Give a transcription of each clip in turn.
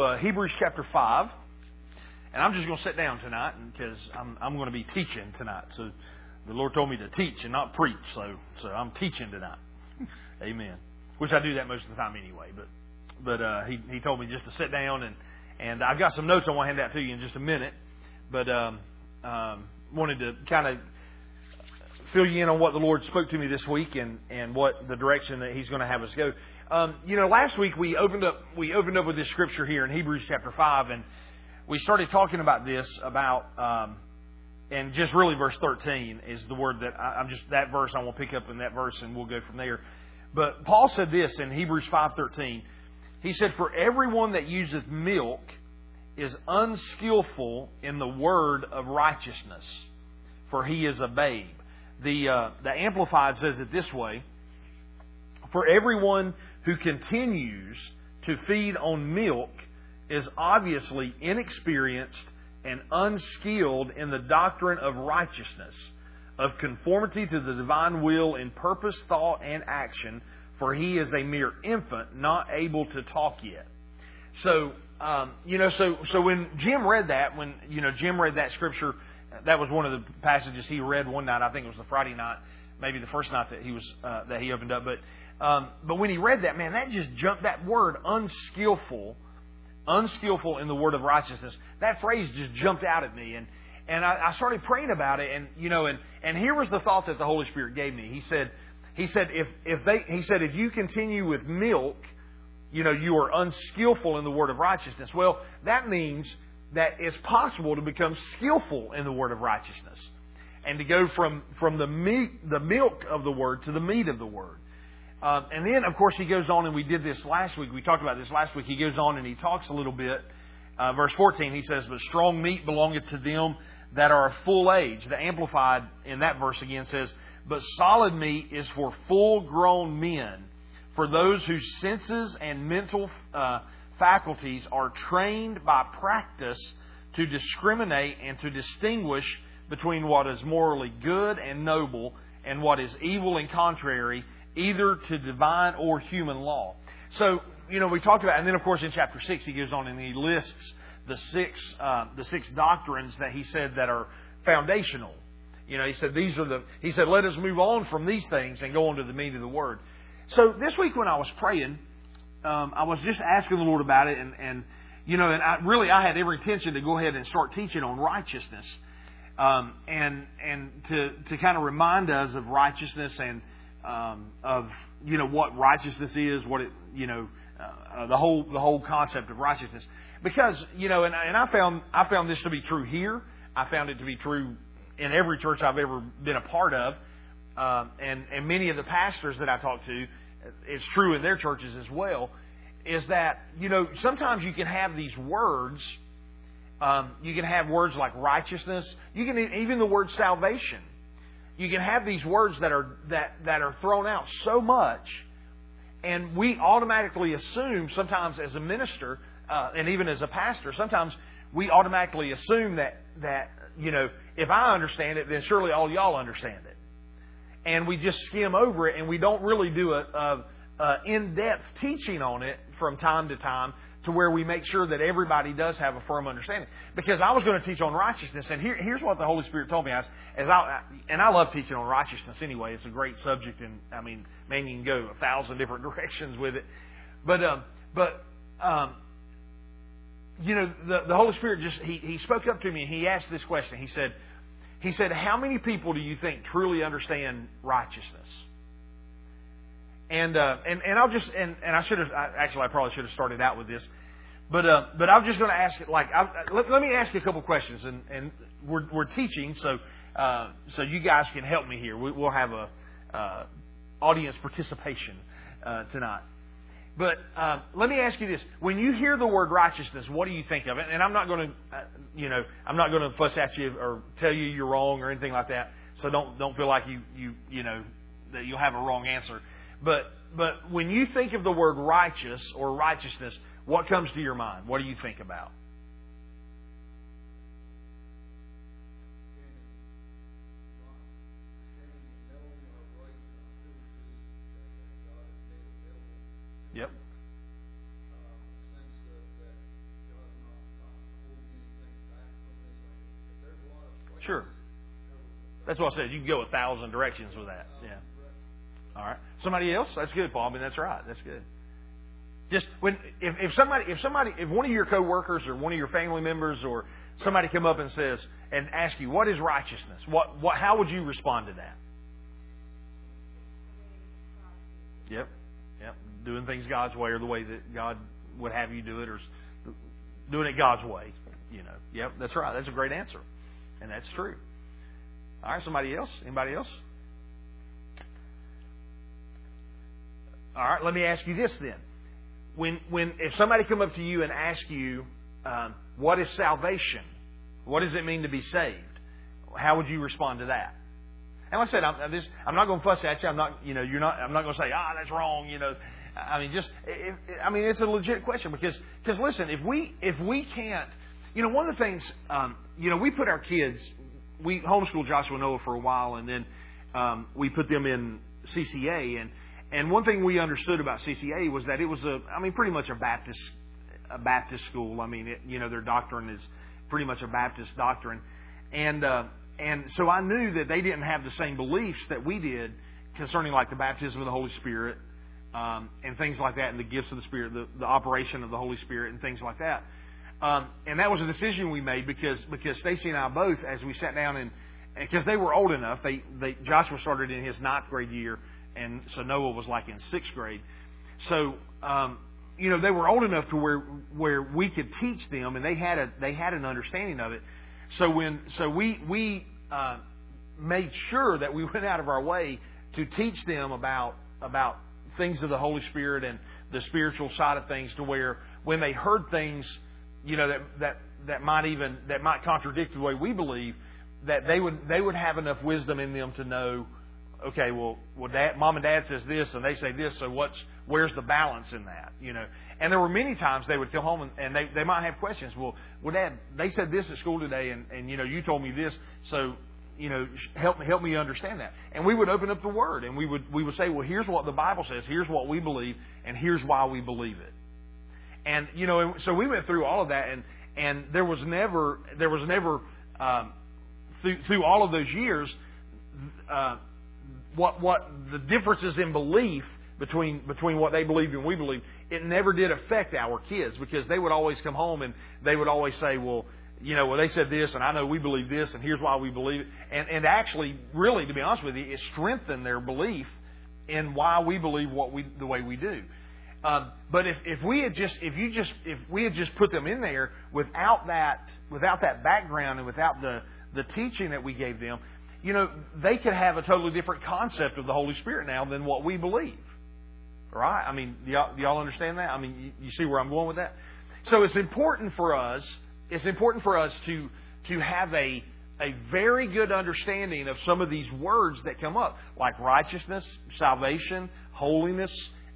uh, Hebrews chapter 5. And I'm just going to sit down tonight because I'm, I'm going to be teaching tonight. So the Lord told me to teach and not preach. So, so I'm teaching tonight. Amen. Which I do that most of the time anyway. But, but uh, he, he told me just to sit down and, and I've got some notes I want to hand out to you in just a minute. But um, um, wanted to kind of fill you in on what the Lord spoke to me this week and, and what the direction that He's going to have us go. Um, you know, last week we opened up we opened up with this scripture here in Hebrews chapter five, and we started talking about this about um, and just really verse thirteen is the word that I, I'm just that verse I will pick up in that verse and we'll go from there. But Paul said this in Hebrews five thirteen. He said, "For everyone that useth milk is unskillful in the word of righteousness, for he is a babe." The uh, the Amplified says it this way: For everyone who continues to feed on milk is obviously inexperienced and unskilled in the doctrine of righteousness, of conformity to the divine will in purpose, thought, and action, for he is a mere infant, not able to talk yet. So, um, you know, so so when Jim read that, when you know Jim read that scripture, that was one of the passages he read one night. I think it was the Friday night, maybe the first night that he was uh, that he opened up, but um, but when he read that, man, that just jumped, that word unskillful, unskillful in the word of righteousness, that phrase just jumped out at me. And, and I, I started praying about it. And, you know, and, and here was the thought that the Holy Spirit gave me. He said, he said, if, if they, he said, if you continue with milk, you know, you are unskillful in the word of righteousness. Well, that means that it's possible to become skillful in the word of righteousness and to go from, from the meat, the milk of the word to the meat of the word. Um, and then, of course, he goes on, and we did this last week. We talked about this last week. He goes on and he talks a little bit. Uh, verse 14, he says, But strong meat belongeth to them that are of full age. The Amplified in that verse again says, But solid meat is for full grown men, for those whose senses and mental uh, faculties are trained by practice to discriminate and to distinguish between what is morally good and noble and what is evil and contrary either to divine or human law. So, you know, we talked about, and then of course in chapter 6 he goes on and he lists the six, uh, the six doctrines that he said that are foundational. You know, he said these are the, he said let us move on from these things and go on to the meaning of the word. So this week when I was praying, um, I was just asking the Lord about it and, and you know, and I really I had every intention to go ahead and start teaching on righteousness. Um, and and to to kind of remind us of righteousness and um, of you know what righteousness is, what it you know uh, uh, the whole the whole concept of righteousness. Because you know, and, and I found I found this to be true here. I found it to be true in every church I've ever been a part of, um, and and many of the pastors that I talk to, it's true in their churches as well. Is that you know sometimes you can have these words. Um, you can have words like righteousness. You can even the word salvation you can have these words that are that that are thrown out so much, and we automatically assume sometimes as a minister uh, and even as a pastor, sometimes we automatically assume that that you know if I understand it, then surely all y'all understand it, and we just skim over it and we don't really do a, a, a in-depth teaching on it from time to time to where we make sure that everybody does have a firm understanding. Because I was going to teach on righteousness, and here, here's what the Holy Spirit told me. As, as I, and I love teaching on righteousness anyway. It's a great subject, and I mean, man, you can go a thousand different directions with it. But, um, but, um, you know, the, the Holy Spirit just, he, he spoke up to me and he asked this question. He said, he said, how many people do you think truly understand righteousness? And, uh, and, and I'll just, and, and I should have, actually, I probably should have started out with this. But, uh, but I'm just going to ask it, like, I, let, let, me ask you a couple questions. And, and we're, we're teaching, so, uh, so you guys can help me here. We, will have a, uh, audience participation, uh, tonight. But uh, let me ask you this: When you hear the word righteousness, what do you think of it? And I'm not going to, uh, you know, I'm not going to fuss at you or tell you you're wrong or anything like that. So don't don't feel like you you you know that you'll have a wrong answer. But, but when you think of the word righteous or righteousness, what comes to your mind? What do you think about? Sure. That's what I said. You can go a thousand directions with that. Yeah. All right. Somebody else? That's good, Paul. I mean, that's right. That's good. Just when if, if somebody if somebody if one of your coworkers or one of your family members or somebody come up and says and ask you what is righteousness, what what how would you respond to that? Yep. Yep. Doing things God's way or the way that God would have you do it or doing it God's way. You know. Yep, that's right. That's a great answer. And that's true. All right, somebody else? Anybody else? All right, let me ask you this then. When, when, if somebody come up to you and ask you, um, what is salvation? What does it mean to be saved? How would you respond to that? And like I said, I'm, I'm not going to fuss at you. I'm not, you know, you're not. I'm not going to say, ah, that's wrong. You know, I mean, just, I mean, it's a legit question because, because listen, if we, if we can't, you know, one of the things, um, you know, we put our kids, we homeschooled Joshua Noah for a while, and then um, we put them in CCA, and and one thing we understood about CCA was that it was a, I mean, pretty much a Baptist, a Baptist school. I mean, it, you know, their doctrine is pretty much a Baptist doctrine, and uh, and so I knew that they didn't have the same beliefs that we did concerning like the baptism of the Holy Spirit um, and things like that, and the gifts of the Spirit, the, the operation of the Holy Spirit, and things like that. Um, and that was a decision we made because because Stacy and I both, as we sat down and because they were old enough, they, they Joshua started in his ninth grade year and so Noah was like in sixth grade. So um, you know they were old enough to where where we could teach them, and they had a they had an understanding of it. So when so we we uh, made sure that we went out of our way to teach them about about things of the Holy Spirit and the spiritual side of things, to where when they heard things, you know that that that might even that might contradict the way we believe, that they would they would have enough wisdom in them to know okay, well, well, dad, mom and dad says this, and they say this, so what's where's the balance in that? You know, and there were many times they would come home and, and they they might have questions. Well, well, dad, they said this at school today, and and you know, you told me this, so you know, help me help me understand that. And we would open up the Word, and we would we would say, well, here's what the Bible says, here's what we believe, and here's why we believe it. And you know, so we went through all of that, and and there was never there was never um, through through all of those years. Uh, what what the differences in belief between between what they believed and we believe, it never did affect our kids because they would always come home and they would always say, well, you know, well they said this and I know we believe this and here's why we believe it. And and actually, really, to be honest with you, it strengthened their belief in why we believe what we the way we do. Um, but if, if we had just if you just if we had just put them in there without that without that background and without the the teaching that we gave them, you know, they could have a totally different concept of the Holy Spirit now than what we believe. Right? I mean, do y'all, do y'all understand that? I mean, you, you see where I'm going with that? So it's important for us, it's important for us to, to have a, a very good understanding of some of these words that come up, like righteousness, salvation, holiness,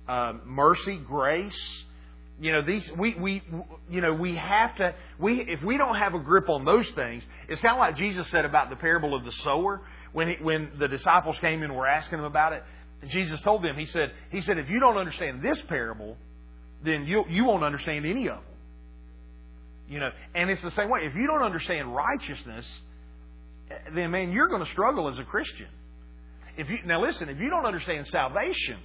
uh, mercy, grace, you know, these we we you know we have to we if we don't have a grip on those things, it's kind of like Jesus said about the parable of the sower when he, when the disciples came and were asking him about it. Jesus told them, he said, he said, if you don't understand this parable, then you you won't understand any of them. You know, and it's the same way. If you don't understand righteousness, then man, you're going to struggle as a Christian. If you now listen, if you don't understand salvation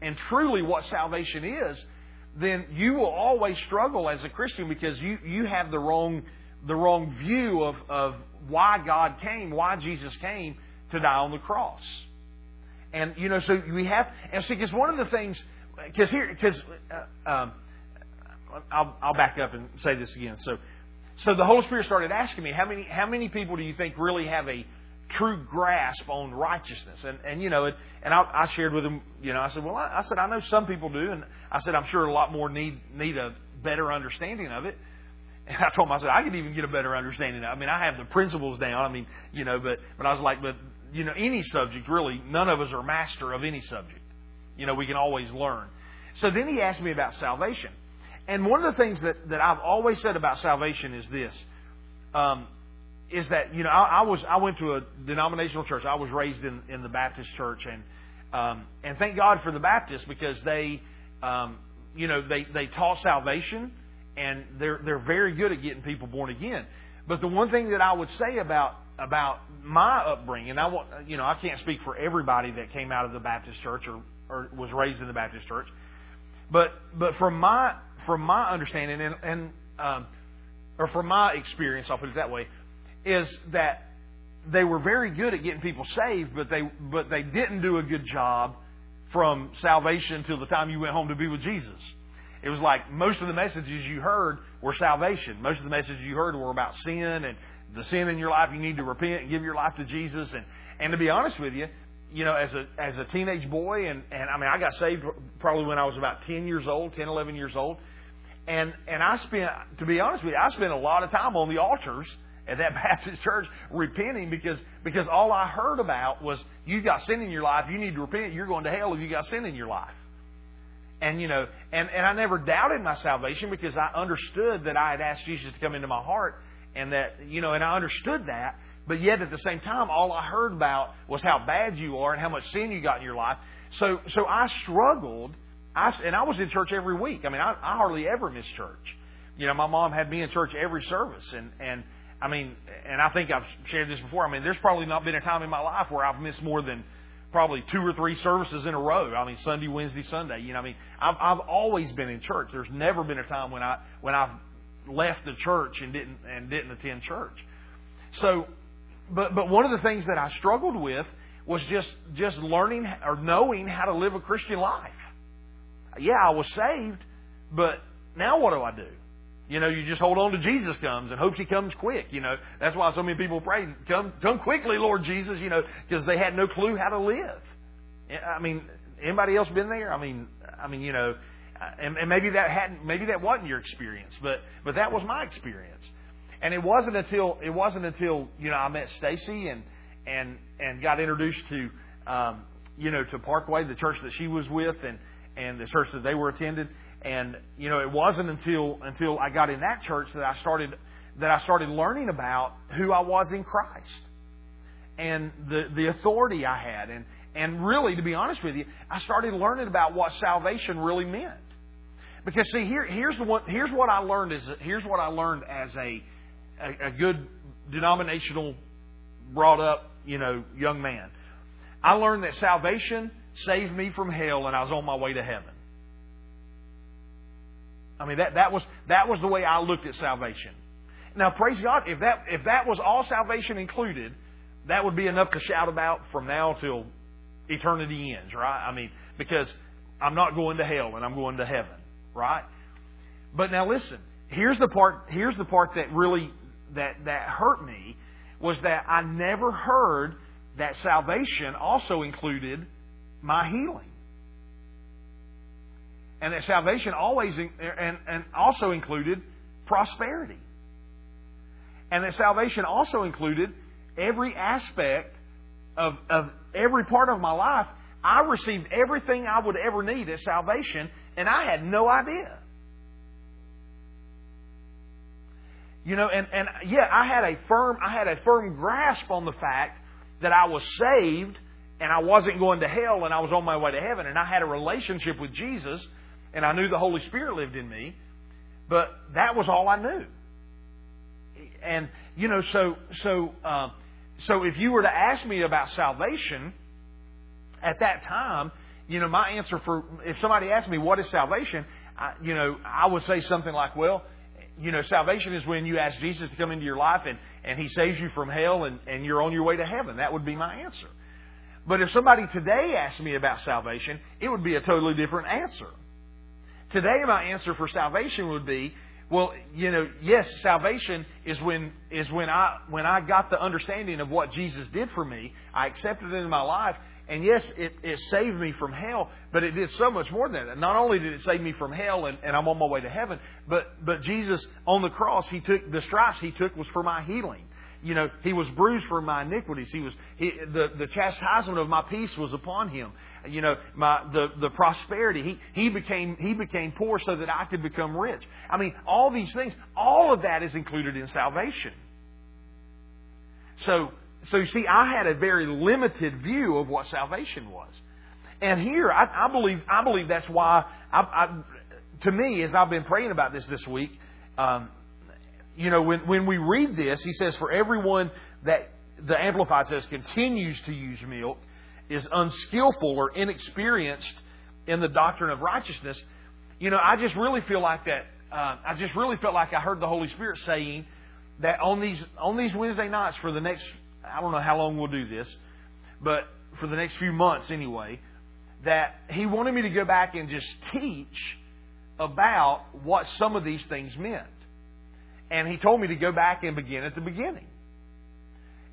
and truly what salvation is, then you will always struggle as a Christian because you, you have the wrong the wrong view of, of why God came, why Jesus came to die on the cross. And you know, so we have and see because one of the things because here because uh, um, I'll, I'll back up and say this again. So so the Holy Spirit started asking me how many how many people do you think really have a true grasp on righteousness. And, and you know, it, and I, I shared with him, you know, I said, well, I, I said, I know some people do. And I said, I'm sure a lot more need, need a better understanding of it. And I told him, I said, I could even get a better understanding. I mean, I have the principles down. I mean, you know, but, but I was like, but, you know, any subject, really, none of us are master of any subject. You know, we can always learn. So then he asked me about salvation. And one of the things that, that I've always said about salvation is this. Um, is that you know I, I, was I went to a denominational church. I was raised in in the Baptist church, and um, and thank God for the Baptists because they um, you know they they taught salvation, and they're they're very good at getting people born again. but the one thing that I would say about about my upbringing, I want you know I can't speak for everybody that came out of the Baptist church or, or was raised in the Baptist church, but but from my from my understanding and and um, or from my experience, I'll put it that way, is that they were very good at getting people saved, but they but they didn't do a good job from salvation until the time you went home to be with Jesus. It was like most of the messages you heard were salvation. Most of the messages you heard were about sin and the sin in your life. You need to repent and give your life to Jesus. And and to be honest with you, you know, as a as a teenage boy, and and I mean, I got saved probably when I was about ten years old, 10, 11 years old, and and I spent, to be honest with you, I spent a lot of time on the altars at that Baptist church repenting because because all I heard about was you got sin in your life, you need to repent, you're going to hell if you got sin in your life. And you know, and, and I never doubted my salvation because I understood that I had asked Jesus to come into my heart and that you know, and I understood that. But yet at the same time, all I heard about was how bad you are and how much sin you got in your life. So so I struggled. I and I was in church every week. I mean, I, I hardly ever missed church. You know, my mom had me in church every service, and and I mean, and I think I've shared this before. I mean, there's probably not been a time in my life where I've missed more than probably two or three services in a row. I mean, Sunday, Wednesday, Sunday. You know, I mean, I've I've always been in church. There's never been a time when I when I've left the church and didn't and didn't attend church. So, but but one of the things that I struggled with was just just learning or knowing how to live a Christian life. Yeah, I was saved, but now what do I do? You know, you just hold on to Jesus comes and hopes He comes quick. You know, that's why so many people pray, "Come, come quickly, Lord Jesus." You know, because they had no clue how to live. I mean, anybody else been there? I mean, I mean, you know, and, and maybe that hadn't, maybe that wasn't your experience, but but that was my experience. And it wasn't until it wasn't until you know I met Stacy and and and got introduced to um, you know to Parkway, the church that she was with, and and the church that they were attending and you know, it wasn't until until I got in that church that I started that I started learning about who I was in Christ and the the authority I had and and really to be honest with you, I started learning about what salvation really meant. Because see, here here's the one here's what I learned as here's what I learned as a a, a good denominational brought up, you know, young man. I learned that salvation saved me from hell and I was on my way to heaven. I mean, that, that, was, that was the way I looked at salvation. Now, praise God, if that, if that was all salvation included, that would be enough to shout about from now till eternity ends, right? I mean, because I'm not going to hell and I'm going to heaven, right? But now listen, here's the part, here's the part that really, that, that hurt me was that I never heard that salvation also included my healing and that salvation always and, and also included prosperity. And that salvation also included every aspect of, of every part of my life. I received everything I would ever need as salvation, and I had no idea. You know, and, and yeah, I had a firm I had a firm grasp on the fact that I was saved and I wasn't going to hell and I was on my way to heaven and I had a relationship with Jesus and I knew the Holy Spirit lived in me, but that was all I knew. And you know, so so uh, so if you were to ask me about salvation at that time, you know, my answer for if somebody asked me what is salvation, I, you know, I would say something like, well, you know, salvation is when you ask Jesus to come into your life and, and He saves you from hell and, and you're on your way to heaven. That would be my answer. But if somebody today asked me about salvation, it would be a totally different answer. Today, my answer for salvation would be, well, you know, yes, salvation is when is when I when I got the understanding of what Jesus did for me. I accepted it in my life, and yes, it, it saved me from hell, but it did so much more than that. Not only did it save me from hell and, and I'm on my way to heaven, but but Jesus on the cross, he took the stripes he took was for my healing you know, he was bruised for my iniquities. He was he, the the chastisement of my peace was upon him. You know, my the the prosperity. He he became he became poor so that I could become rich. I mean, all these things, all of that is included in salvation. So so you see, I had a very limited view of what salvation was, and here I, I believe I believe that's why I, I, to me as I've been praying about this this week. Um, you know, when, when we read this, he says, for everyone that, the Amplified says, continues to use milk, is unskillful or inexperienced in the doctrine of righteousness. You know, I just really feel like that. Uh, I just really felt like I heard the Holy Spirit saying that on these on these Wednesday nights for the next I don't know how long we'll do this, but for the next few months anyway, that He wanted me to go back and just teach about what some of these things meant. And He told me to go back and begin at the beginning.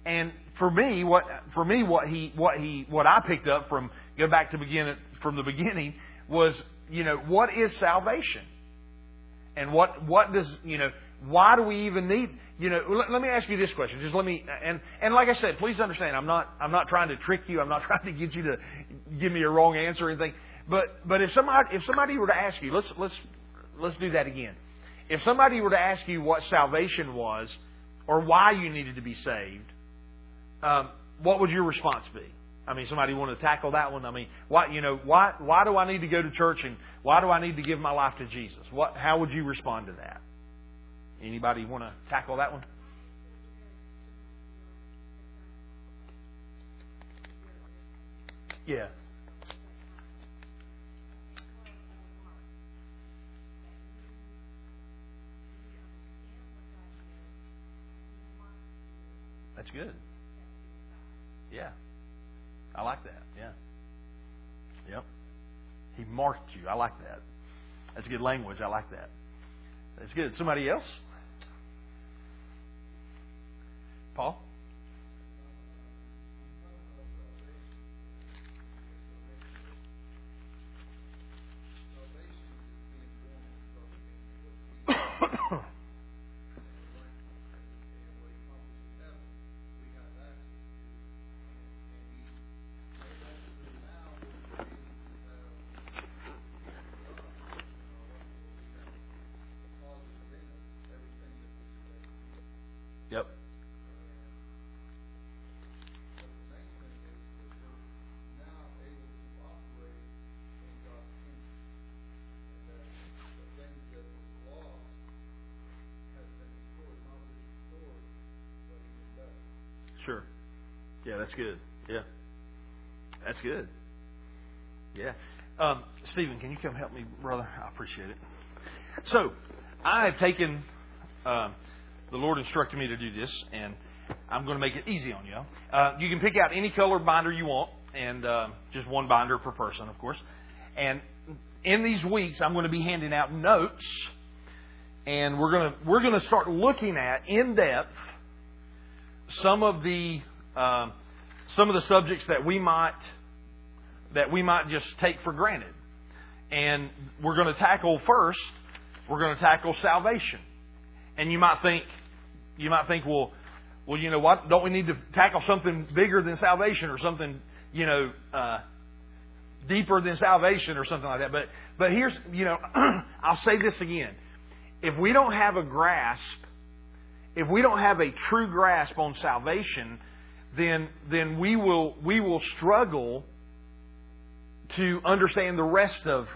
And for me, what for me what he what he what I picked up from go back to begin from the beginning was you know what is salvation, and what what does you know why do we even need you know let, let me ask you this question. Just let me and and like I said please understand I'm not I'm not trying to trick you. I'm not trying to get you to give me a wrong answer or anything. But but if somebody if somebody were to ask you let's let's let's do that again if somebody were to ask you what salvation was or why you needed to be saved um, what would your response be? I mean, somebody want to tackle that one? I mean, why you know why why do I need to go to church and why do I need to give my life to Jesus? What how would you respond to that? Anybody want to tackle that one? Yeah. That's good. Yeah. I like that. Yeah. Yep. He marked you. I like that. That's good language. I like that. That's good. Somebody else? Paul? Sure. Yeah, that's good. Yeah. That's good. Yeah. Um, Stephen, can you come help me, brother? I appreciate it. So, I have taken, uh, the Lord instructed me to do this, and I'm going to make it easy on you. Uh, you can pick out any color binder you want, and uh, just one binder per person, of course. And in these weeks, I'm going to be handing out notes, and we're going to we're going to start looking at in depth some of the um, some of the subjects that we might that we might just take for granted. And we're going to tackle first, we're going to tackle salvation. And you might think, you might think, well, well, you know what? Don't we need to tackle something bigger than salvation or something, you know, uh, deeper than salvation or something like that? But, but here's, you know, I'll say this again. If we don't have a grasp if we don't have a true grasp on salvation, then then we will we will struggle to understand the rest of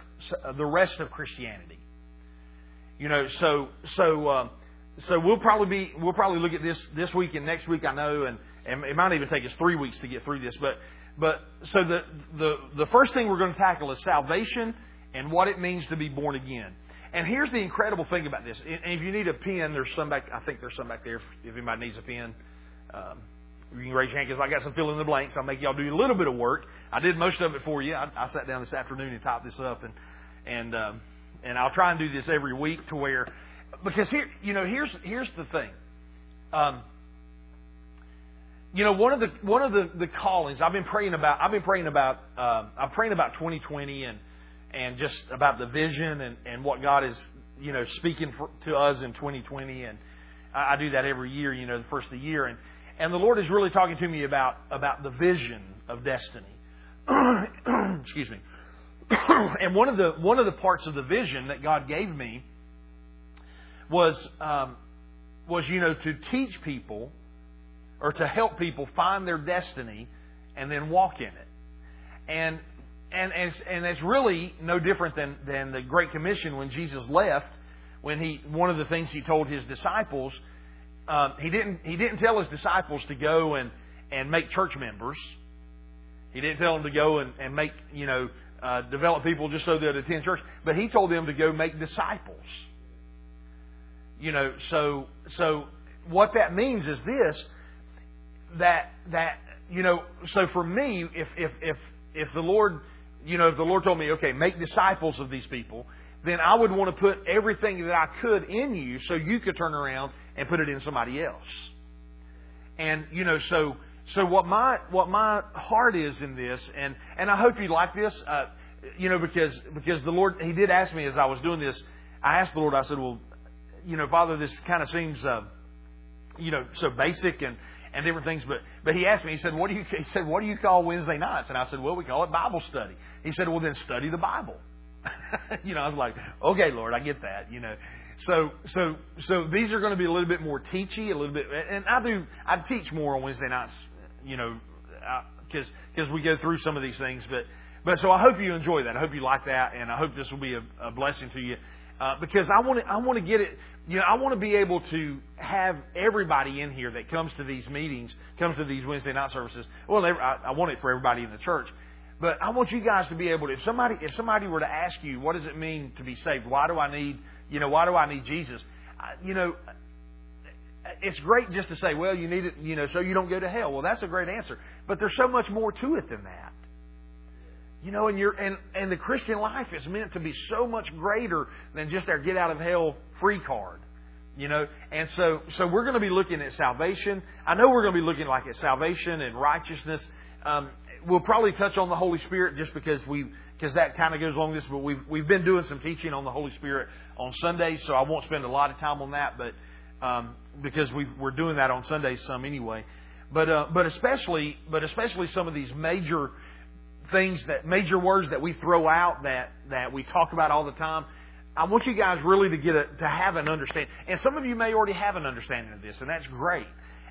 the rest of Christianity. You know, so so uh, so we'll probably be we'll probably look at this this week and next week. I know, and and it might even take us three weeks to get through this. But but so the the the first thing we're going to tackle is salvation and what it means to be born again. And here's the incredible thing about this. And if you need a pen, there's some back. I think there's some back there. If anybody needs a pen, um, you can raise your hand because I got some fill in the blanks. I'll make y'all do a little bit of work. I did most of it for you. I, I sat down this afternoon and typed this up, and and um, and I'll try and do this every week to where because here you know here's here's the thing. Um, you know one of the one of the, the callings I've been praying about I've been praying about uh, I'm praying about 2020 and and just about the vision and, and what God is, you know, speaking for, to us in 2020. And I do that every year, you know, the first of the year. And, and the Lord is really talking to me about, about the vision of destiny. Excuse me. and one of the one of the parts of the vision that God gave me was um, was you know to teach people or to help people find their destiny and then walk in it. And and, and, and it's really no different than, than the Great Commission when Jesus left, when he one of the things he told his disciples, um, he didn't he didn't tell his disciples to go and and make church members. He didn't tell them to go and, and make you know uh, develop people just so they'd attend church, but he told them to go make disciples. You know, so so what that means is this that that you know so for me if if if if the Lord you know if the Lord told me okay make disciples of these people then I would want to put everything that I could in you so you could turn around and put it in somebody else. And you know so so what my what my heart is in this and and I hope you like this uh, you know because because the Lord he did ask me as I was doing this I asked the Lord I said well you know Father this kind of seems uh, you know, so basic and, and different things. But, but he asked me, he said, what do you, he said, what do you call Wednesday nights? And I said, well, we call it Bible study. He said, well, then study the Bible. you know, I was like, okay, Lord, I get that, you know. So, so, so these are going to be a little bit more teachy, a little bit, and I do, I teach more on Wednesday nights, you know, because, because we go through some of these things, but, but so I hope you enjoy that. I hope you like that, and I hope this will be a, a blessing to you. Uh, because I want to, I want to get it you know, I want to be able to have everybody in here that comes to these meetings, comes to these Wednesday night services. Well, I, I want it for everybody in the church, but I want you guys to be able to. If somebody, if somebody were to ask you, what does it mean to be saved? Why do I need, you know, why do I need Jesus? You know, it's great just to say, well, you need it, you know, so you don't go to hell. Well, that's a great answer, but there's so much more to it than that. You know, and you're and, and the Christian life is meant to be so much greater than just our get out of hell free card. You know, and so so we're going to be looking at salvation. I know we're going to be looking like at salvation and righteousness. Um, we'll probably touch on the Holy Spirit just because we because that kind of goes along this. But we've we've been doing some teaching on the Holy Spirit on Sundays, so I won't spend a lot of time on that. But um, because we we're doing that on Sundays some anyway. But uh, but especially but especially some of these major things that major words that we throw out that that we talk about all the time. I want you guys really to get a, to have an understanding, and some of you may already have an understanding of this, and that's great.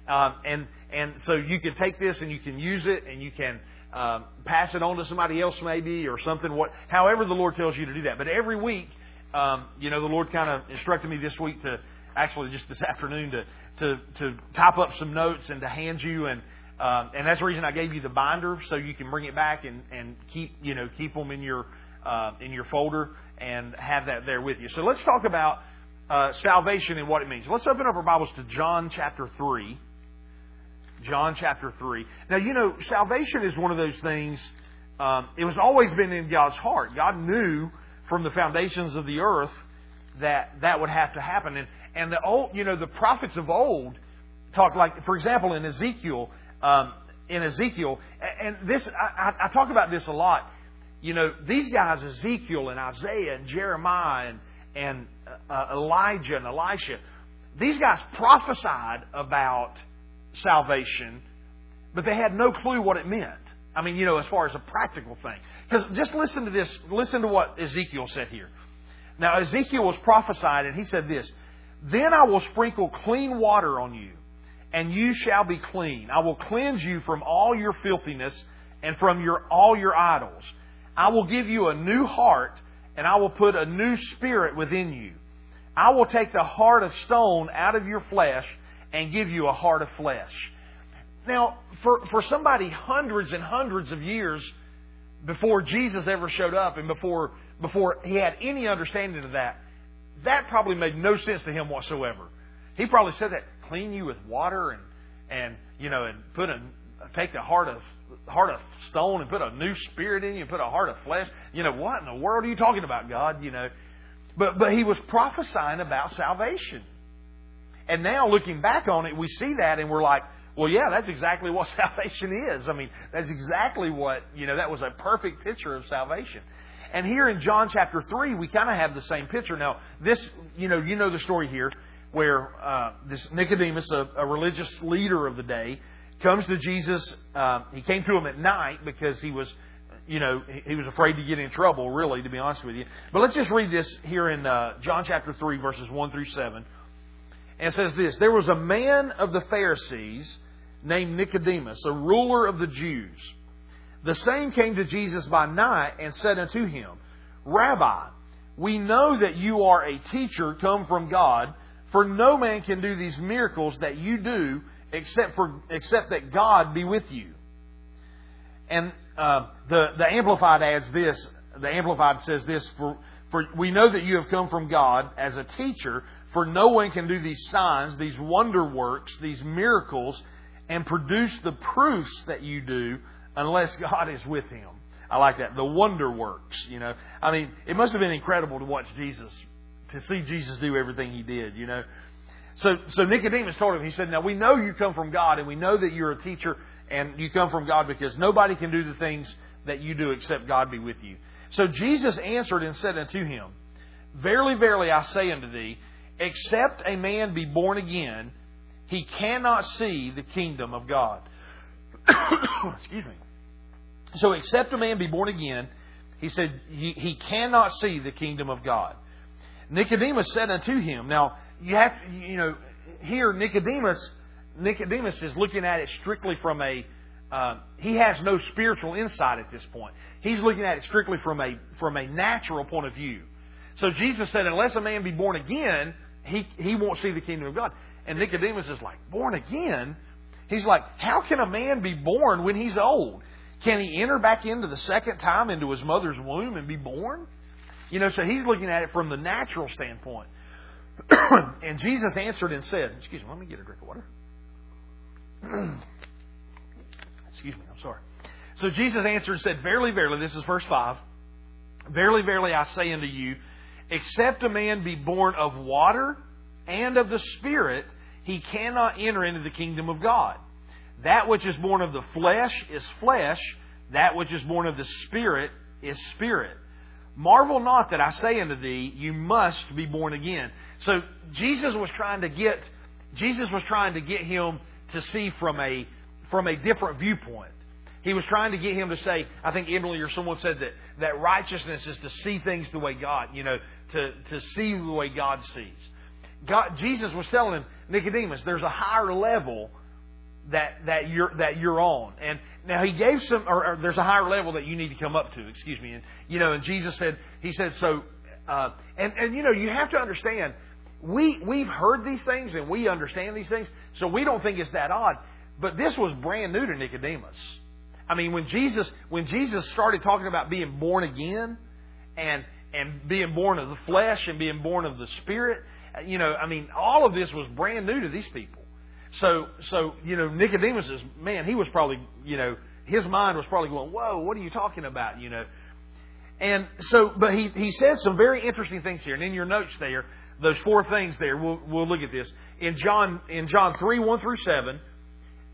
Um, and and so you can take this and you can use it, and you can um, pass it on to somebody else maybe or something. What, however, the Lord tells you to do that. But every week, um, you know, the Lord kind of instructed me this week to actually just this afternoon to to to type up some notes and to hand you and um, and that's the reason I gave you the binder so you can bring it back and, and keep you know keep them in your uh, in your folder and have that there with you. So let's talk about uh, salvation and what it means. Let's open up our Bibles to John chapter three. John chapter three. Now you know salvation is one of those things. Um, it was always been in God's heart. God knew from the foundations of the earth that that would have to happen. And and the old you know the prophets of old talked like for example in Ezekiel um, in Ezekiel. And this, I, I talk about this a lot. You know, these guys, Ezekiel and Isaiah and Jeremiah and, and uh, Elijah and Elisha, these guys prophesied about salvation, but they had no clue what it meant. I mean, you know, as far as a practical thing. Because just listen to this, listen to what Ezekiel said here. Now, Ezekiel was prophesied, and he said this Then I will sprinkle clean water on you and you shall be clean. I will cleanse you from all your filthiness and from your, all your idols. I will give you a new heart, and I will put a new spirit within you. I will take the heart of stone out of your flesh and give you a heart of flesh. Now, for, for somebody hundreds and hundreds of years before Jesus ever showed up and before, before he had any understanding of that, that probably made no sense to him whatsoever. He probably said that clean you with water and and you know and put a take the heart of heart of stone and put a new spirit in you and put a heart of flesh. You know what in the world are you talking about, God? You know, but but he was prophesying about salvation, and now looking back on it, we see that and we're like. Well, yeah, that's exactly what salvation is. I mean, that's exactly what, you know, that was a perfect picture of salvation. And here in John chapter 3, we kind of have the same picture. Now, this, you know, you know the story here where uh, this Nicodemus, a, a, religious leader of the day, comes to Jesus. Uh, he came to him at night because he was, you know, he was afraid to get in trouble, really, to be honest with you. But let's just read this here in uh, John chapter 3, verses 1 through 7. And says this There was a man of the Pharisees named Nicodemus, a ruler of the Jews. The same came to Jesus by night and said unto him, Rabbi, We know that you are a teacher come from God, for no man can do these miracles that you do except for except that God be with you. And uh, the the Amplified adds this. The Amplified says this for for we know that you have come from God as a teacher, for no one can do these signs, these wonder works, these miracles, and produce the proofs that you do unless God is with him. I like that. The wonder works, you know. I mean, it must have been incredible to watch Jesus, to see Jesus do everything he did, you know. So, so Nicodemus told him, he said, Now we know you come from God, and we know that you're a teacher, and you come from God because nobody can do the things that you do except God be with you. So Jesus answered and said unto him, Verily, verily, I say unto thee, except a man be born again, he cannot see the kingdom of God. Excuse me. So, except a man be born again, he said, he, he cannot see the kingdom of God. Nicodemus said unto him, Now, you have, you know, here Nicodemus, Nicodemus is looking at it strictly from a, uh, he has no spiritual insight at this point. He's looking at it strictly from a, from a natural point of view. So Jesus said, unless a man be born again, he, he won't see the kingdom of God. And Nicodemus is like, born again? He's like, how can a man be born when he's old? Can he enter back into the second time into his mother's womb and be born? You know, so he's looking at it from the natural standpoint. and Jesus answered and said, Excuse me, let me get a drink of water. Excuse me, I'm sorry. So Jesus answered and said, Verily, verily, this is verse 5. Verily, verily, I say unto you, except a man be born of water and of the Spirit, he cannot enter into the kingdom of God. That which is born of the flesh is flesh, that which is born of the Spirit is spirit. Marvel not that I say unto thee, you must be born again. So Jesus was trying to get Jesus was trying to get him to see from a from a different viewpoint. He was trying to get him to say, I think Emily or someone said that, that righteousness is to see things the way God, you know, to, to see the way God sees. God, Jesus was telling him, Nicodemus, there's a higher level that that you're that you're on. And now he gave some, or, or, there's a higher level that you need to come up to. Excuse me. And you know, and Jesus said, he said, so, uh, and and you know, you have to understand, we we've heard these things and we understand these things, so we don't think it's that odd. But this was brand new to Nicodemus. I mean, when Jesus when Jesus started talking about being born again, and and being born of the flesh and being born of the spirit, you know, I mean, all of this was brand new to these people. So, so you know, Nicodemus is man. He was probably, you know, his mind was probably going, "Whoa, what are you talking about?" You know. And so, but he he said some very interesting things here, and in your notes there, those four things there. We'll we'll look at this in John in John three one through seven.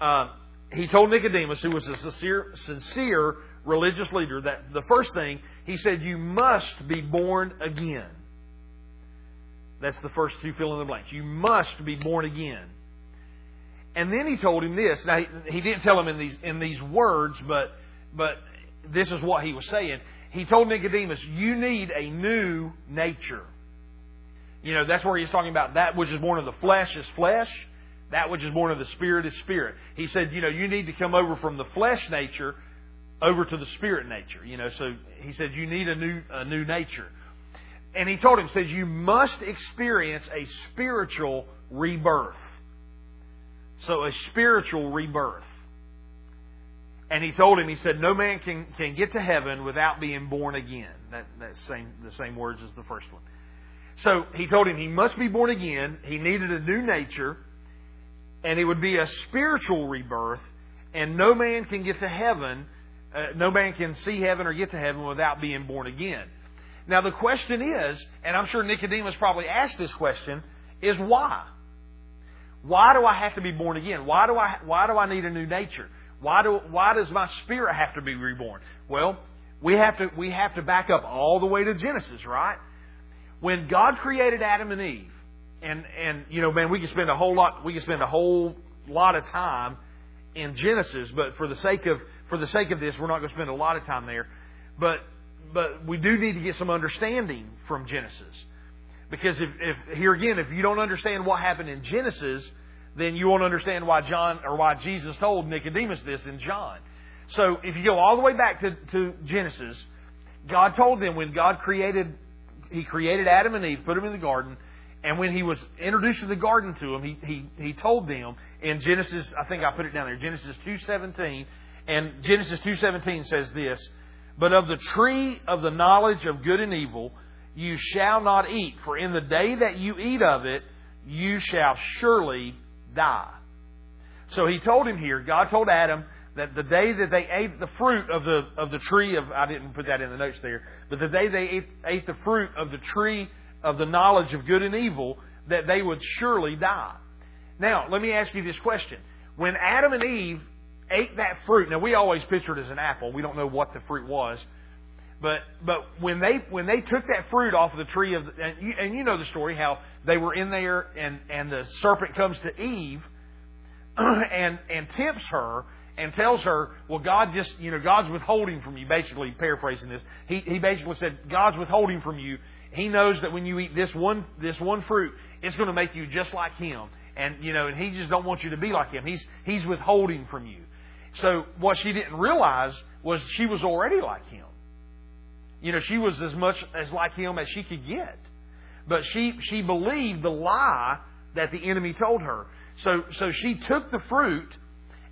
Uh, he told Nicodemus, who was a sincere, sincere religious leader, that the first thing he said, "You must be born again." That's the first two fill in the blanks. You must be born again. And then he told him this. Now he, didn't tell him in these in these words, but but this is what he was saying. He told Nicodemus, "You need a new nature." You know, that's where he's talking about that which is born of the flesh is flesh, that which is born of the spirit is spirit. He said, you know, you need to come over from the flesh nature over to the spirit nature. You know, so he said you need a new a new nature. And he told him, says you must experience a spiritual rebirth. So a spiritual rebirth. And he told him, he said, no man can, can get to heaven without being born again. That, that same, the same words as the first one. So he told him he must be born again. He needed a new nature. And it would be a spiritual rebirth. And no man can get to heaven, uh, no man can see heaven or get to heaven without being born again. Now the question is, and I'm sure Nicodemus probably asked this question, is why? Why do I have to be born again? Why do I why do I need a new nature? Why do why does my spirit have to be reborn? Well, we have to we have to back up all the way to Genesis, right? When God created Adam and Eve, and and you know, man, we can spend a whole lot we can spend a whole lot of time in Genesis, but for the sake of for the sake of this, we're not going to spend a lot of time there. But but we do need to get some understanding from Genesis. Because if, if here again, if you don't understand what happened in Genesis, then you won't understand why John or why Jesus told Nicodemus this in John. So if you go all the way back to, to Genesis, God told them when God created he created Adam and Eve, put them in the garden, and when he was introducing the garden to them, he, he, he told them in Genesis, I think I put it down there, Genesis 2.17, and Genesis 2.17 says this, But of the tree of the knowledge of good and evil you shall not eat, for in the day that you eat of it, you shall surely die. So he told him here, God told Adam that the day that they ate the fruit of the of the tree of I didn't put that in the notes there, but the day they ate, ate the fruit of the tree of the knowledge of good and evil, that they would surely die. Now, let me ask you this question. When Adam and Eve ate that fruit, now we always picture it as an apple. We don't know what the fruit was. But but when they when they took that fruit off of the tree of and you, and you know the story how they were in there and and the serpent comes to Eve and and tempts her and tells her, well, God just, you know, God's withholding from you, basically paraphrasing this. He, he basically said, God's withholding from you. He knows that when you eat this one, this one fruit, it's going to make you just like Him. And, you know, and He just don't want you to be like Him. He's, He's withholding from you. So what she didn't realize was she was already like Him. You know, she was as much as like Him as she could get. But she, she believed the lie that the enemy told her. So, so she took the fruit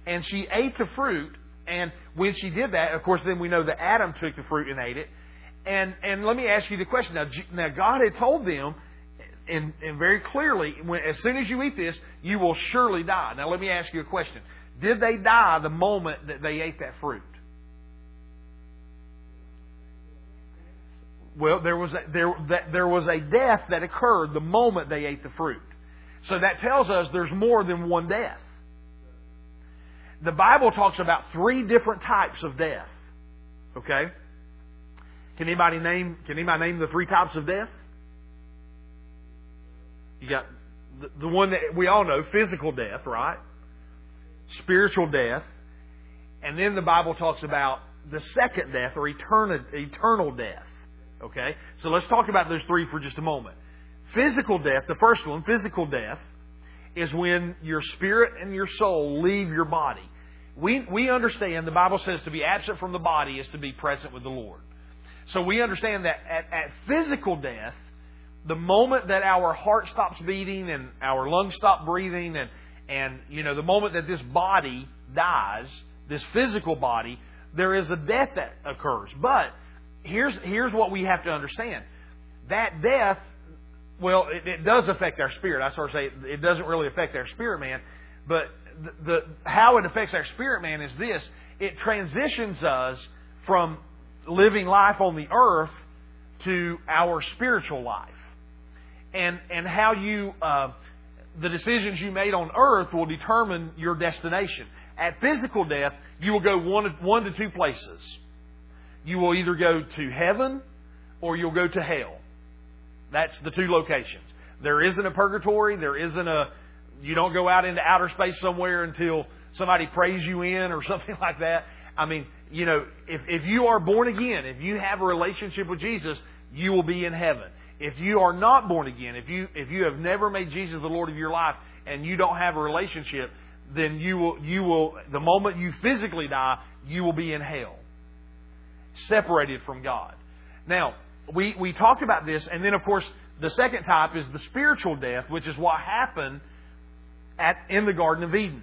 and she ate the fruit. And when she did that, of course, then we know that Adam took the fruit and ate it. And and let me ask you the question now. Now God had told them, and, and very clearly, when, as soon as you eat this, you will surely die. Now let me ask you a question. Did they die the moment that they ate that fruit? Well, there was a, there that, there was a death that occurred the moment they ate the fruit. So that tells us there's more than one death the Bible talks about three different types of death. Okay? Can anybody name can anybody name the three types of death? You got the, the one that we all know, physical death, right? Spiritual death. And then the Bible talks about the second death or eternal, eternal death. Okay? So let's talk about those three for just a moment. Physical death, the first one, physical death, is when your spirit and your soul leave your body we, we understand the Bible says to be absent from the body is to be present with the Lord. So we understand that at, at physical death, the moment that our heart stops beating and our lungs stop breathing and, and you know, the moment that this body dies, this physical body, there is a death that occurs. But here's, here's what we have to understand. That death, well, it, it does affect our spirit. I sort of say it, it doesn't really affect our spirit, man. But the, the, how it affects our spirit man is this it transitions us from living life on the earth to our spiritual life. And, and how you, uh, the decisions you made on earth will determine your destination. At physical death, you will go one, one to two places. You will either go to heaven or you'll go to hell. That's the two locations. There isn't a purgatory. There isn't a, you don't go out into outer space somewhere until somebody prays you in or something like that. I mean, you know, if, if you are born again, if you have a relationship with Jesus, you will be in heaven. If you are not born again, if you if you have never made Jesus the Lord of your life and you don't have a relationship, then you will you will the moment you physically die, you will be in hell. Separated from God. Now, we, we talked about this, and then of course the second type is the spiritual death, which is what happened at, in the Garden of Eden.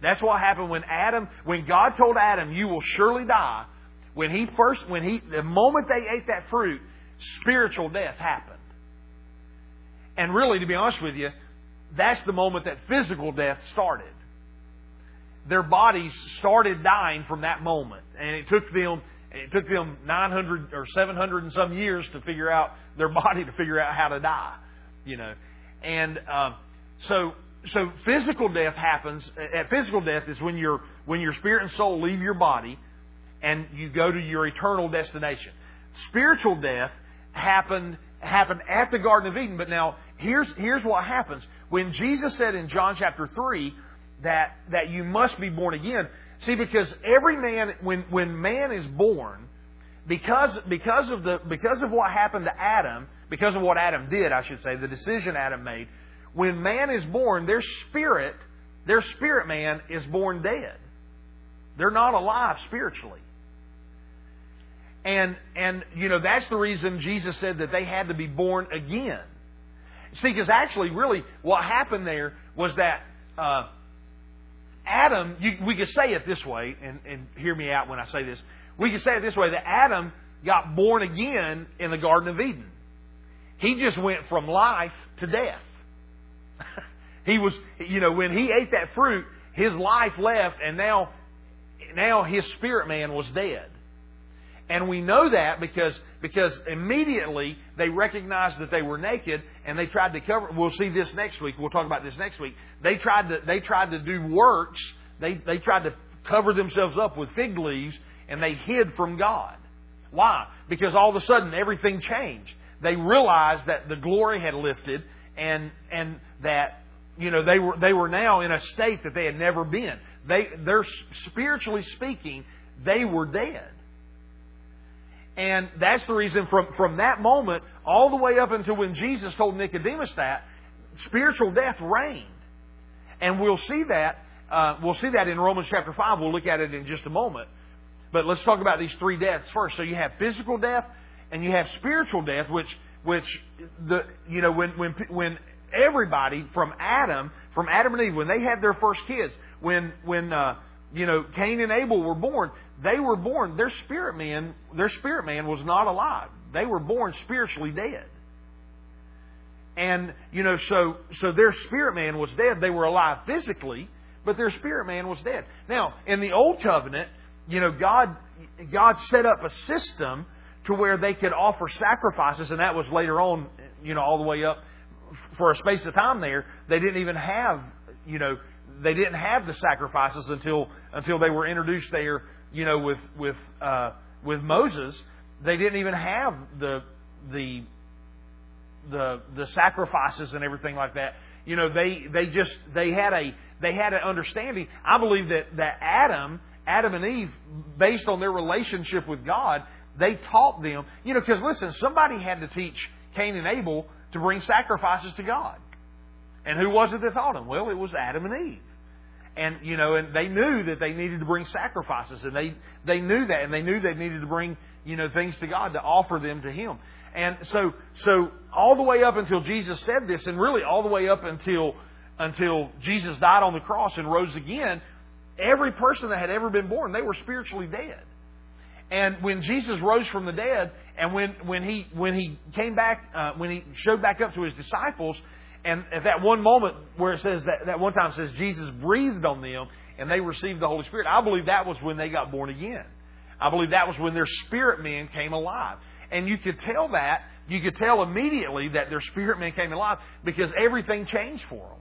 That's what happened when Adam, when God told Adam, you will surely die, when he first, when he, the moment they ate that fruit, spiritual death happened. And really, to be honest with you, that's the moment that physical death started. Their bodies started dying from that moment. And it took them, it took them 900 or 700 and some years to figure out their body to figure out how to die, you know. And, uh, so so physical death happens. At physical death is when your when your spirit and soul leave your body, and you go to your eternal destination. Spiritual death happened happened at the Garden of Eden. But now here's here's what happens when Jesus said in John chapter three that that you must be born again. See, because every man when when man is born, because because of the because of what happened to Adam, because of what Adam did, I should say, the decision Adam made when man is born, their spirit, their spirit man is born dead. They're not alive spiritually. And, and, you know, that's the reason Jesus said that they had to be born again. See, because actually, really, what happened there was that uh, Adam, you, we could say it this way, and, and hear me out when I say this. We could say it this way that Adam got born again in the Garden of Eden. He just went from life to death. he was, you know, when he ate that fruit, his life left, and now, now his spirit man was dead. And we know that because, because immediately they recognized that they were naked and they tried to cover. We'll see this next week. We'll talk about this next week. They tried to, they tried to do works. They, they tried to cover themselves up with fig leaves and they hid from God. Why? Because all of a sudden everything changed. They realized that the glory had lifted and, and that, you know, they were, they were now in a state that they had never been. They, they're spiritually speaking, they were dead. And that's the reason from, from that moment all the way up until when Jesus told Nicodemus that, spiritual death reigned. And we'll see that, uh, we'll see that in Romans chapter 5. We'll look at it in just a moment. But let's talk about these three deaths first. So you have physical death and you have spiritual death, which, which the, you know, when, when, when everybody from Adam, from Adam and Eve, when they had their first kids, when, when, uh, you know, Cain and Abel were born, they were born, their spirit man, their spirit man was not alive. They were born spiritually dead. And, you know, so, so their spirit man was dead. They were alive physically, but their spirit man was dead. Now, in the Old Covenant, you know, God, God set up a system to where they could offer sacrifices, and that was later on, you know, all the way up for a space of time there. They didn't even have, you know, they didn't have the sacrifices until until they were introduced there. You know, with with uh, with Moses, they didn't even have the the the the sacrifices and everything like that. You know, they they just they had a they had an understanding. I believe that that Adam Adam and Eve, based on their relationship with God, they taught them. You know, because listen, somebody had to teach Cain and Abel to bring sacrifices to God. And who was it that taught them? Well, it was Adam and Eve and you know, and they knew that they needed to bring sacrifices, and they they knew that, and they knew they needed to bring you know things to God to offer them to Him. And so so all the way up until Jesus said this, and really all the way up until until Jesus died on the cross and rose again, every person that had ever been born, they were spiritually dead. And when Jesus rose from the dead, and when when he when he came back, uh, when he showed back up to his disciples, and at that one moment where it says that, that one time says Jesus breathed on them and they received the Holy Spirit, I believe that was when they got born again. I believe that was when their spirit man came alive. And you could tell that, you could tell immediately that their spirit man came alive because everything changed for them.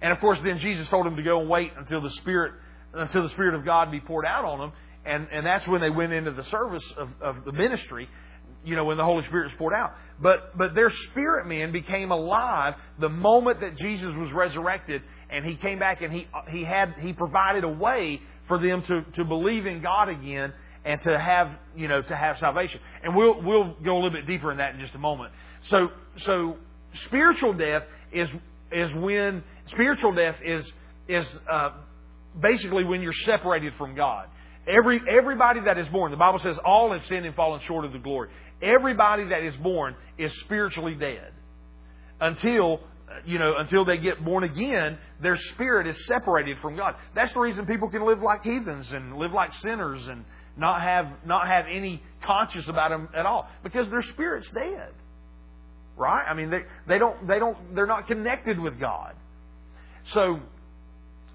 And of course, then Jesus told them to go and wait until the Spirit, until the Spirit of God be poured out on them. And, and that's when they went into the service of, of the ministry you know, when the Holy Spirit was poured out. But, but their spirit man became alive the moment that Jesus was resurrected and he came back and he, he had, he provided a way for them to, to believe in God again and to have, you know, to have salvation. And we'll, we'll go a little bit deeper in that in just a moment. So, so spiritual death is, is when, spiritual death is, is, uh, basically when you're separated from God. Every, everybody that is born, the Bible says all have sinned and fallen short of the glory. Everybody that is born is spiritually dead. Until, you know, until they get born again, their spirit is separated from God. That's the reason people can live like heathens and live like sinners and not have, not have any conscience about them at all. Because their spirit's dead. Right? I mean, they, they don't, they don't, they're not connected with God. So,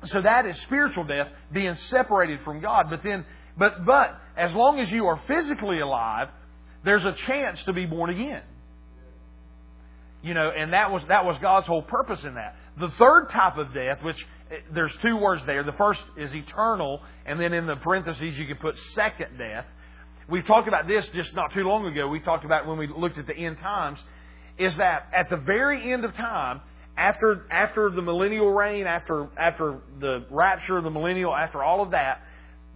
so that is spiritual death, being separated from God. But then, but, but, as long as you are physically alive, there's a chance to be born again. You know, and that was, that was God's whole purpose in that. The third type of death, which eh, there's two words there. The first is eternal, and then in the parentheses you can put second death. We've talked about this just not too long ago. We talked about when we looked at the end times, is that at the very end of time, after after the millennial reign, after after the rapture of the millennial, after all of that,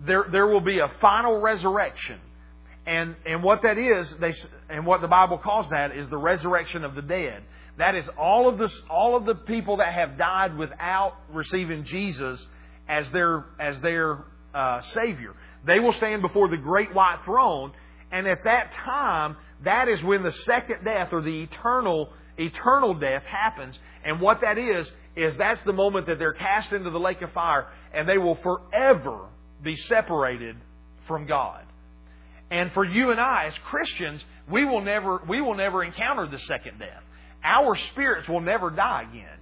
there there will be a final resurrection and, and what that is, they, and what the Bible calls that is the resurrection of the dead. That is all of the, all of the people that have died without receiving Jesus as their, as their uh, Savior. They will stand before the great white throne, And at that time, that is when the second death or the eternal eternal death happens. And what that is is that's the moment that they're cast into the lake of fire and they will forever be separated from God. And for you and I as Christians, we will never we will never encounter the second death. Our spirits will never die again.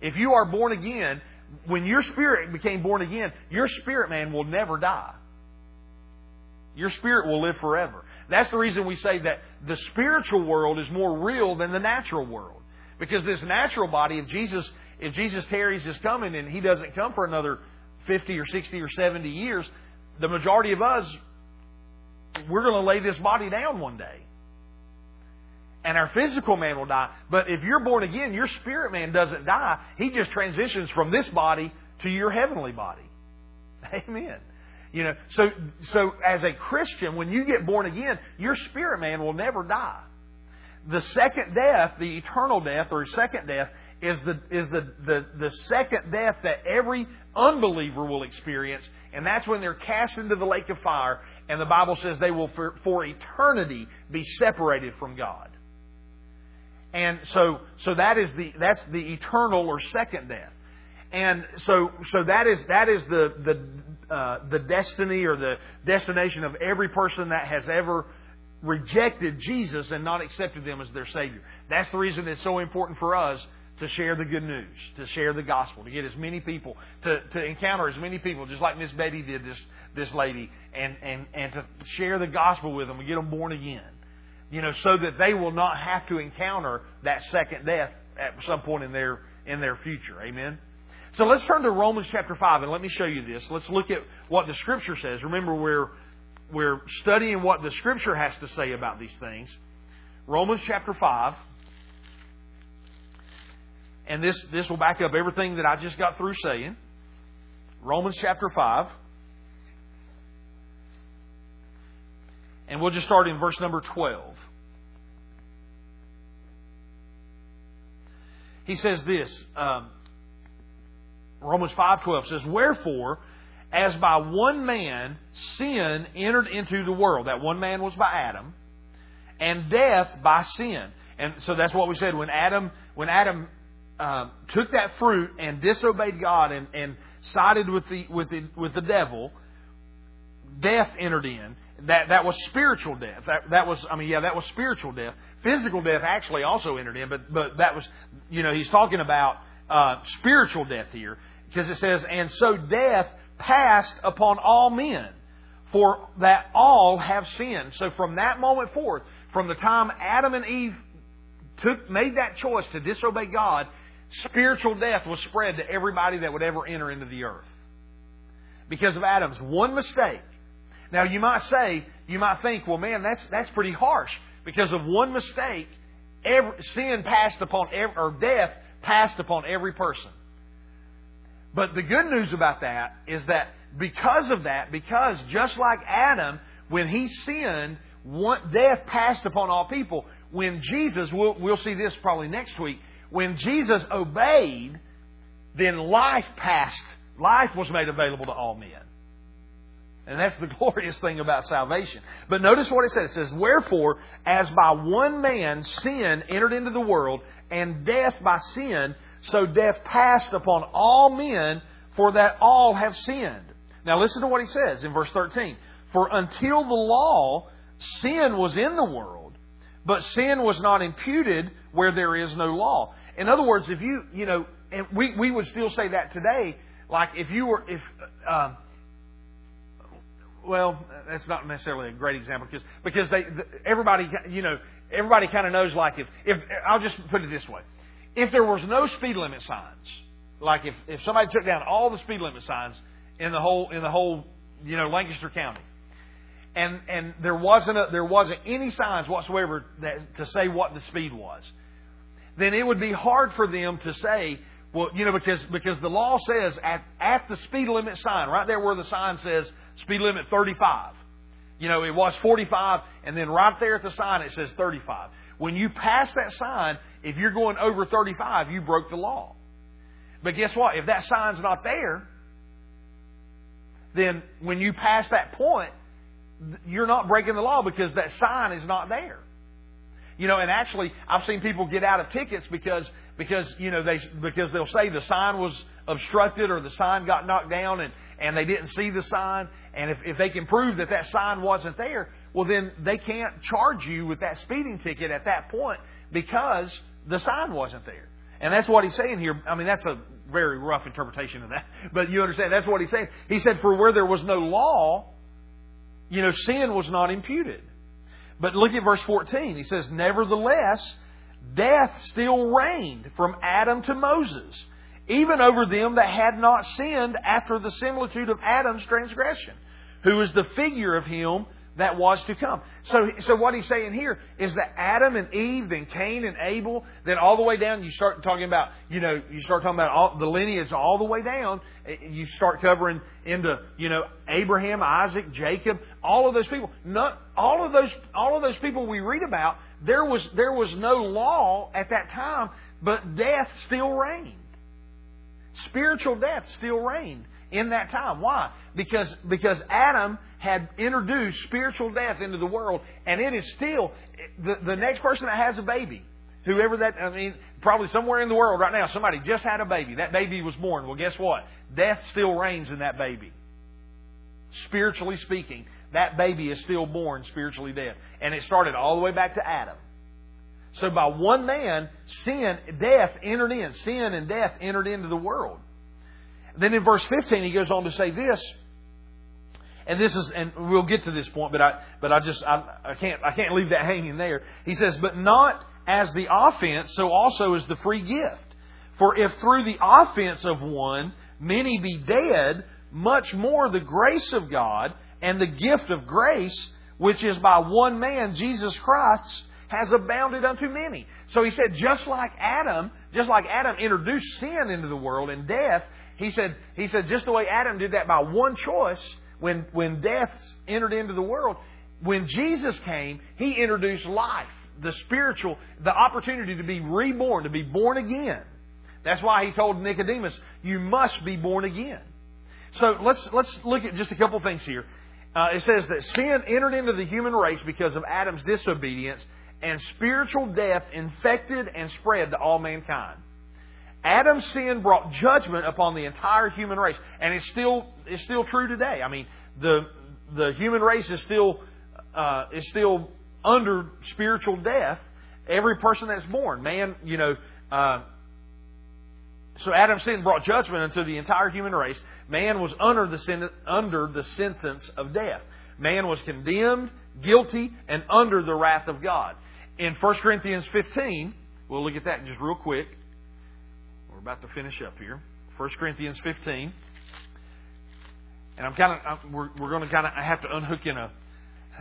If you are born again, when your spirit became born again, your spirit man will never die. Your spirit will live forever. That's the reason we say that the spiritual world is more real than the natural world. Because this natural body, if Jesus, if Jesus tarries his coming and he doesn't come for another 50 or 60 or 70 years, the majority of us, we're going to lay this body down one day. And our physical man will die. But if you're born again, your spirit man doesn't die. He just transitions from this body to your heavenly body. Amen. You know, so so as a Christian, when you get born again, your spirit man will never die. The second death, the eternal death or second death, is the is the, the, the second death that every unbeliever will experience, and that's when they're cast into the lake of fire, and the Bible says they will for, for eternity be separated from God. And so so that is the that's the eternal or second death. And so, so that is that is the the uh, the destiny or the destination of every person that has ever rejected Jesus and not accepted them as their Savior. That's the reason it's so important for us to share the good news, to share the gospel, to get as many people, to, to encounter as many people, just like Miss Betty did this this lady, and, and, and to share the gospel with them and get them born again. You know, so that they will not have to encounter that second death at some point in their in their future. Amen. So let's turn to Romans chapter 5 and let me show you this. Let's look at what the Scripture says. Remember, we're, we're studying what the Scripture has to say about these things. Romans chapter 5. And this, this will back up everything that I just got through saying. Romans chapter 5. And we'll just start in verse number 12. He says this. Um, Romans 5:12 says, "Wherefore, as by one man sin entered into the world, that one man was by Adam, and death by sin." And so that's what we said when Adam when Adam uh, took that fruit and disobeyed God and, and sided with the with the with the devil, death entered in. That that was spiritual death. That that was I mean yeah that was spiritual death. Physical death actually also entered in, but but that was you know he's talking about uh, spiritual death here. Because it says, And so death passed upon all men, for that all have sinned. So from that moment forth, from the time Adam and Eve took made that choice to disobey God, spiritual death was spread to everybody that would ever enter into the earth. Because of Adam's one mistake. Now you might say, you might think, well man, that's that's pretty harsh. Because of one mistake, every, sin passed upon every, or death passed upon every person. But the good news about that is that because of that, because just like Adam, when he sinned, death passed upon all people. When Jesus, we'll, we'll see this probably next week, when Jesus obeyed, then life passed, life was made available to all men. And that's the glorious thing about salvation. But notice what it says. It says, Wherefore, as by one man sin entered into the world, and death by sin, so death passed upon all men, for that all have sinned. Now listen to what he says in verse 13. For until the law, sin was in the world, but sin was not imputed where there is no law. In other words, if you, you know, and we, we would still say that today, like if you were, if, uh, well, that's not necessarily a great example because, because they, everybody, you know, everybody kind of knows like if, if, I'll just put it this way if there was no speed limit signs, like if, if somebody took down all the speed limit signs in the whole in the whole you know Lancaster County, and and there wasn't a, there wasn't any signs whatsoever that, to say what the speed was, then it would be hard for them to say, well, you know, because because the law says at at the speed limit sign, right there where the sign says speed limit 35. You know, it was 45, and then right there at the sign it says 35. When you pass that sign, if you're going over 35, you broke the law. But guess what? If that sign's not there, then when you pass that point, you're not breaking the law because that sign is not there. You know, and actually, I've seen people get out of tickets because because you know they because they'll say the sign was obstructed or the sign got knocked down and and they didn't see the sign. And if if they can prove that that sign wasn't there, well then they can't charge you with that speeding ticket at that point because the sign wasn't there. And that's what he's saying here. I mean, that's a very rough interpretation of that. But you understand, that's what he's saying. He said, For where there was no law, you know, sin was not imputed. But look at verse 14. He says, Nevertheless, death still reigned from Adam to Moses, even over them that had not sinned after the similitude of Adam's transgression, who is the figure of him that was to come. So, so what he's saying here is that Adam and Eve, then Cain and Abel, then all the way down, you start talking about, you know, you start talking about all, the lineage all the way down. Eh, you start covering into, you know, Abraham, Isaac, Jacob, all of those people. Not, all of those, all of those people we read about, there was, there was no law at that time, but death still reigned. Spiritual death still reigned in that time. Why? Because, because Adam had introduced spiritual death into the world, and it is still the, the next person that has a baby, whoever that, I mean, probably somewhere in the world right now, somebody just had a baby. That baby was born. Well, guess what? Death still reigns in that baby. Spiritually speaking, that baby is still born spiritually dead. And it started all the way back to Adam. So by one man, sin, death entered in. Sin and death entered into the world. Then in verse 15, he goes on to say this. And this is, and we'll get to this point, but I, but I just, I, I can't, I can't leave that hanging there. He says, but not as the offense, so also is the free gift. For if through the offense of one many be dead, much more the grace of God and the gift of grace, which is by one man, Jesus Christ, has abounded unto many. So he said, just like Adam, just like Adam introduced sin into the world and death, he said, he said, just the way Adam did that by one choice, when, when death entered into the world, when Jesus came, he introduced life, the spiritual, the opportunity to be reborn, to be born again. That's why he told Nicodemus, you must be born again. So let's, let's look at just a couple things here. Uh, it says that sin entered into the human race because of Adam's disobedience, and spiritual death infected and spread to all mankind. Adam's sin brought judgment upon the entire human race, and it's still it's still true today. I mean, the the human race is still uh, is still under spiritual death. Every person that's born, man, you know. Uh, so Adam's sin brought judgment unto the entire human race. Man was under the sin, under the sentence of death. Man was condemned, guilty, and under the wrath of God. In 1 Corinthians 15, we'll look at that just real quick about to finish up here. 1 Corinthians 15. And I'm kind of, we're, we're going to kind of have to unhook in a,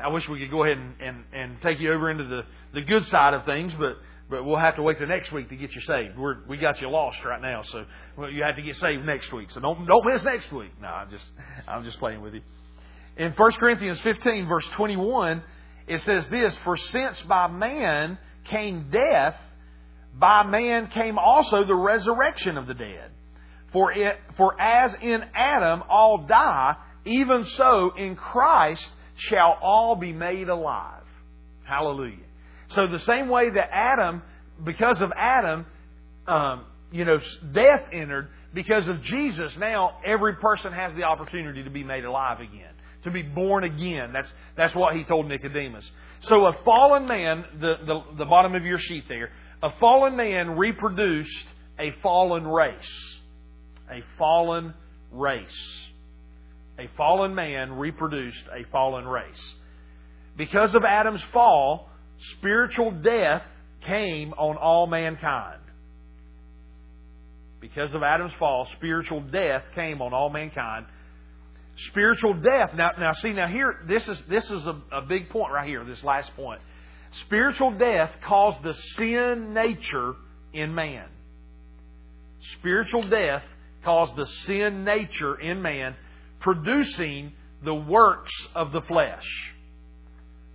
I wish we could go ahead and, and, and take you over into the, the good side of things, but, but we'll have to wait till next week to get you saved. We're, we got you lost right now, so you have to get saved next week. So don't, don't miss next week. No, I'm just, I'm just playing with you. In 1 Corinthians 15, verse 21, it says this, For since by man came death, by man came also the resurrection of the dead. For, it, for as in Adam all die, even so in Christ shall all be made alive. Hallelujah. So the same way that Adam, because of Adam, um, you know, death entered, because of Jesus, now every person has the opportunity to be made alive again, to be born again. That's that's what he told Nicodemus. So a fallen man, the, the, the bottom of your sheet there, a fallen man reproduced a fallen race. A fallen race. A fallen man reproduced a fallen race. Because of Adam's fall, spiritual death came on all mankind. Because of Adam's fall, spiritual death came on all mankind. Spiritual death. Now, now see, now here, this is this is a, a big point right here. This last point. Spiritual death caused the sin nature in man. Spiritual death caused the sin nature in man, producing the works of the flesh.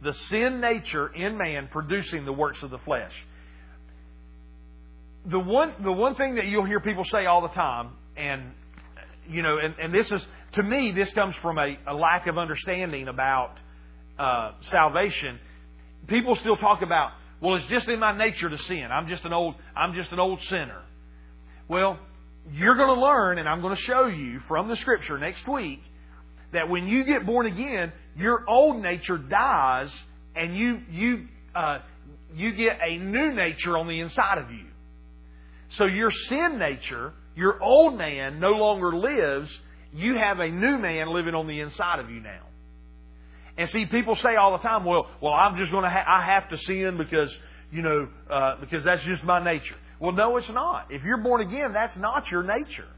The sin nature in man producing the works of the flesh. The one, the one thing that you'll hear people say all the time, and you know, and, and this is to me, this comes from a, a lack of understanding about uh, salvation, people still talk about, well, it's just in my nature to sin. I'm just an old, I'm just an old sinner. Well, you're going to learn, and I'm going to show you from the Scripture next week, that when you get born again, your old nature dies, and you you uh, you get a new nature on the inside of you. So your sin nature, your old man, no longer lives. You have a new man living on the inside of you now. And see, people say all the time, "Well, well, I'm just going to ha- I have to sin because you know uh, because that's just my nature." Well, no, it's not. If you're born again, that's not your nature.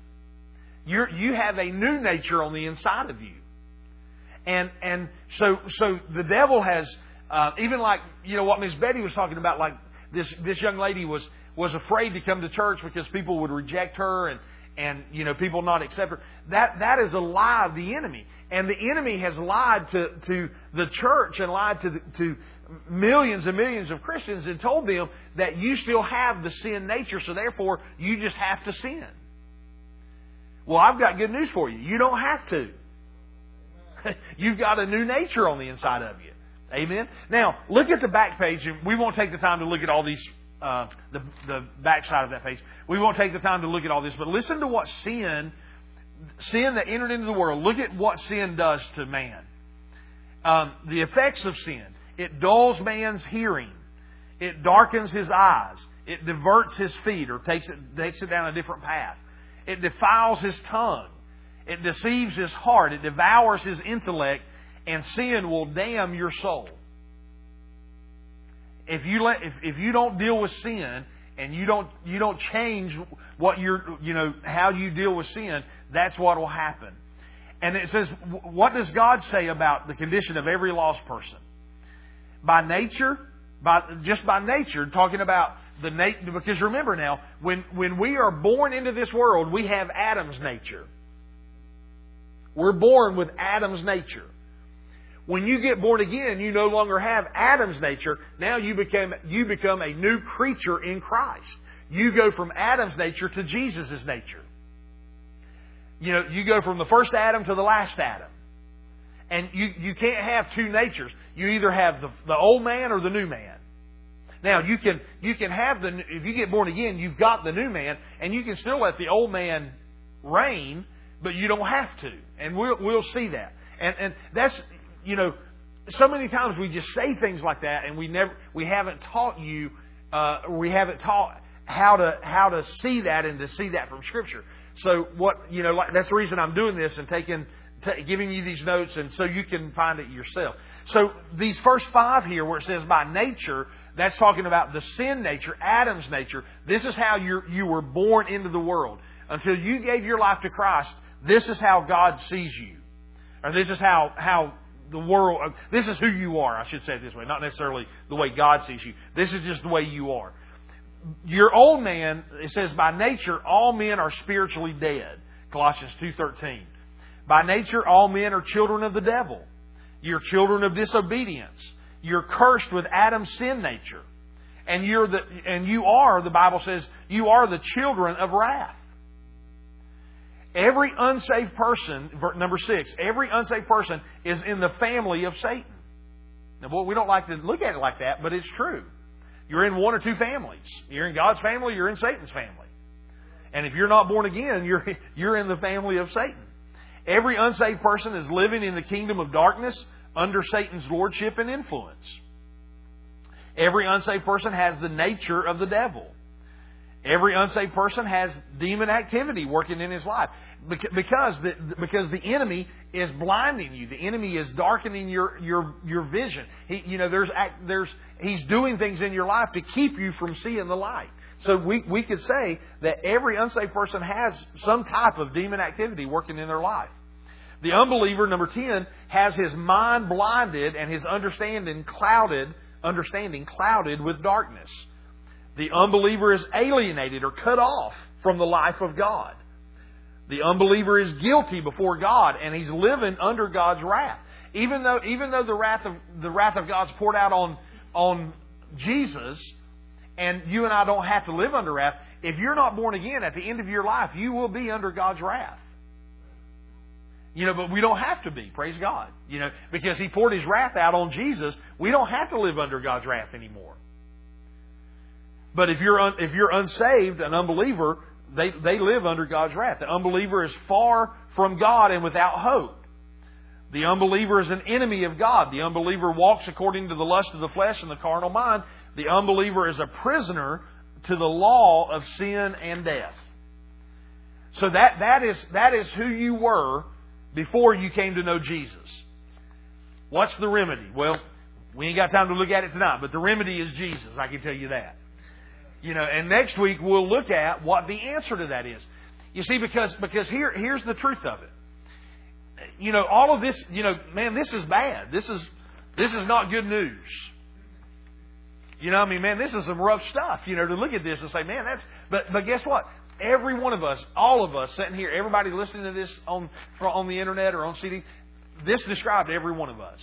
You're, you have a new nature on the inside of you. And, and so, so the devil has, uh, even like, you know, what Miss Betty was talking about, like this, this young lady was, was afraid to come to church because people would reject her and, and, you know, people not accept her. That, that is a lie of the enemy. And the enemy has lied to, to the church and lied to, the, to millions and millions of Christians and told them that you still have the sin nature, so therefore you just have to sin. Well, I've got good news for you. You don't have to. You've got a new nature on the inside of you. Amen. Now, look at the back page, and we won't take the time to look at all these, uh, the the back side of that page. We won't take the time to look at all this, but listen to what sin, sin that entered into the world. Look at what sin does to man. Um, the effects of sin. It dulls man's hearing. It darkens his eyes. It diverts his feet or takes it, takes it down a different path. It defiles his tongue. It deceives his heart. It devours his intellect. And sin will damn your soul. If you let, if, if you don't deal with sin and you don't you don't change what you're you know how you deal with sin, that's what will happen. And it says, what does God say about the condition of every lost person? by nature, by just by nature, talking about the nature. Because remember now, when when we are born into this world, we have Adam's nature. We're born with Adam's nature. When you get born again, you no longer have Adam's nature. Now you become you become a new creature in Christ. You go from Adam's nature to Jesus' nature. You know, you go from the first Adam to the last Adam. And you, you can't have two natures. You either have the, the old man or the new man. Now you can you can have the if you get born again, you've got the new man, and you can still let the old man reign, but you don't have to. And we'll we'll see that. And and that's you know so many times we just say things like that, and we never we haven't taught you uh, we haven't taught how to how to see that and to see that from Scripture. So what you know like, that's the reason I'm doing this and taking t- giving you these notes, and so you can find it yourself. So these first five here, where it says by nature, that's talking about the sin nature, Adam's nature. This is how you you were born into the world. Until you gave your life to Christ, this is how God sees you, or this is how how the world. This is who you are. I should say it this way, not necessarily the way God sees you. This is just the way you are. Your old man, it says by nature, all men are spiritually dead. Colossians two thirteen. By nature, all men are children of the devil. You're children of disobedience. You're cursed with Adam's sin nature. And you're the, and you are, the Bible says, you are the children of wrath. Every unsaved person, number six, every unsaved person is in the family of Satan. Now, boy, we don't like to look at it like that, but it's true. You're in one or two families. You're in God's family, you're in Satan's family. And if you're not born again, you're, you're in the family of Satan. Every unsaved person is living in the kingdom of darkness under Satan's lordship and influence. Every unsaved person has the nature of the devil. Every unsaved person has demon activity working in his life because the, because the enemy is blinding you. The enemy is darkening your your your vision. He, you know, there's there's he's doing things in your life to keep you from seeing the light. So we, we could say that every unsaved person has some type of demon activity working in their life. The unbeliever, number 10, has his mind blinded and his understanding clouded, understanding clouded with darkness. The unbeliever is alienated or cut off from the life of God. The unbeliever is guilty before God and he's living under God's wrath. Even though, even though the wrath of, the wrath of God's poured out on, on Jesus, and you and I don't have to live under wrath, if you're not born again at the end of your life, you will be under God's wrath. You know, but we don't have to be, praise God. You know, because He poured His wrath out on Jesus, we don't have to live under God's wrath anymore. But if you're, un, if you're unsaved, an unbeliever, they, they live under God's wrath. The unbeliever is far from God and without hope. The unbeliever is an enemy of God. The unbeliever walks according to the lust of the flesh and the carnal mind. The unbeliever is a prisoner to the law of sin and death. So that, that, is, that is who you were before you came to know Jesus. What's the remedy? Well, we ain't got time to look at it tonight, but the remedy is Jesus. I can tell you that. You know, and next week we'll look at what the answer to that is. You see, because because here here's the truth of it. You know, all of this, you know, man, this is bad. This is this is not good news. You know, I mean, man, this is some rough stuff. You know, to look at this and say, man, that's. But but guess what? Every one of us, all of us sitting here, everybody listening to this on on the internet or on CD, this described every one of us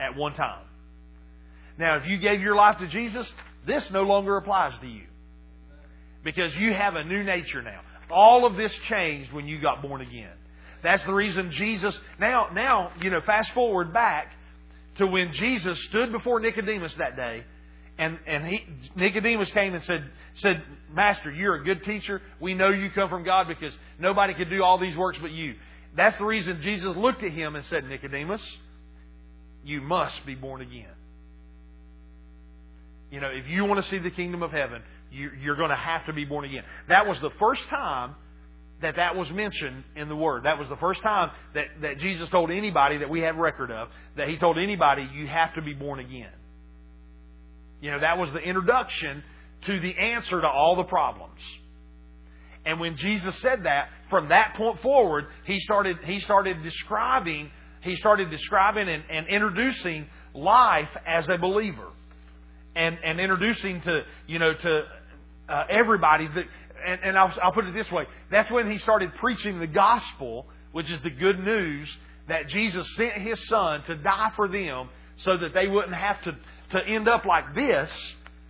at one time. Now, if you gave your life to Jesus, this no longer applies to you. Because you have a new nature now. All of this changed when you got born again. That's the reason Jesus, now, now, you know, fast forward back to when Jesus stood before Nicodemus that day, and, and he, Nicodemus came and said, said, Master, you're a good teacher. We know you come from God because nobody could do all these works but you. That's the reason Jesus looked at him and said, Nicodemus, you must be born again. You know, if you want to see the kingdom of heaven, you're going to have to be born again. That was the first time that that was mentioned in the Word. That was the first time that, that Jesus told anybody that we have record of, that He told anybody, you have to be born again. You know, that was the introduction to the answer to all the problems. And when Jesus said that, from that point forward, he started, he started describing, he started describing and, and introducing life as a believer and, and introducing to, you know, to uh, everybody that, and, and I'll, I'll put it this way. That's when he started preaching the gospel, which is the good news that Jesus sent his son to die for them so that they wouldn't have to, to end up like this,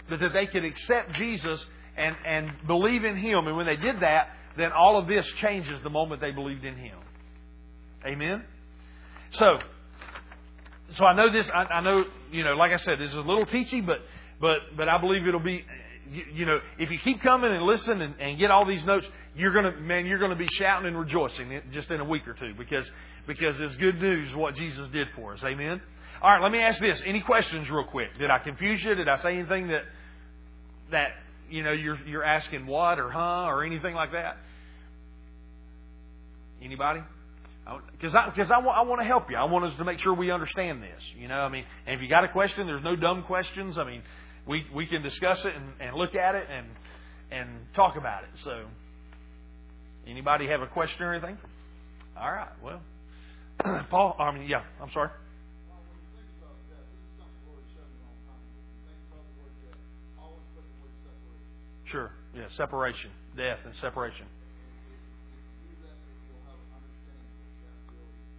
but that they could accept Jesus and, and believe in him. And when they did that, then all of this changes the moment they believed in him. Amen? So, so I know this, I, I know, you know, like I said, this is a little teachy, but but but I believe it'll be you, know if you keep coming and listen and, and get all these notes, you're gonna man you're gonna be shouting and rejoicing just in a week or two because because it's good news what Jesus did for us. Amen. All right, let me ask this. Any questions, real quick? Did I confuse you? Did I say anything that that you know you're you're asking what or huh or anything like that? Anybody? Because I, cause I, I want to help you. I want us to make sure we understand this. You know, I mean, and if you got a question, there's no dumb questions. I mean, we we can discuss it and, and look at it and and talk about it. So, anybody have a question or anything? All right. Well, Paul. I mean, yeah. I'm sorry. Sure. Yeah. Separation, death, and separation.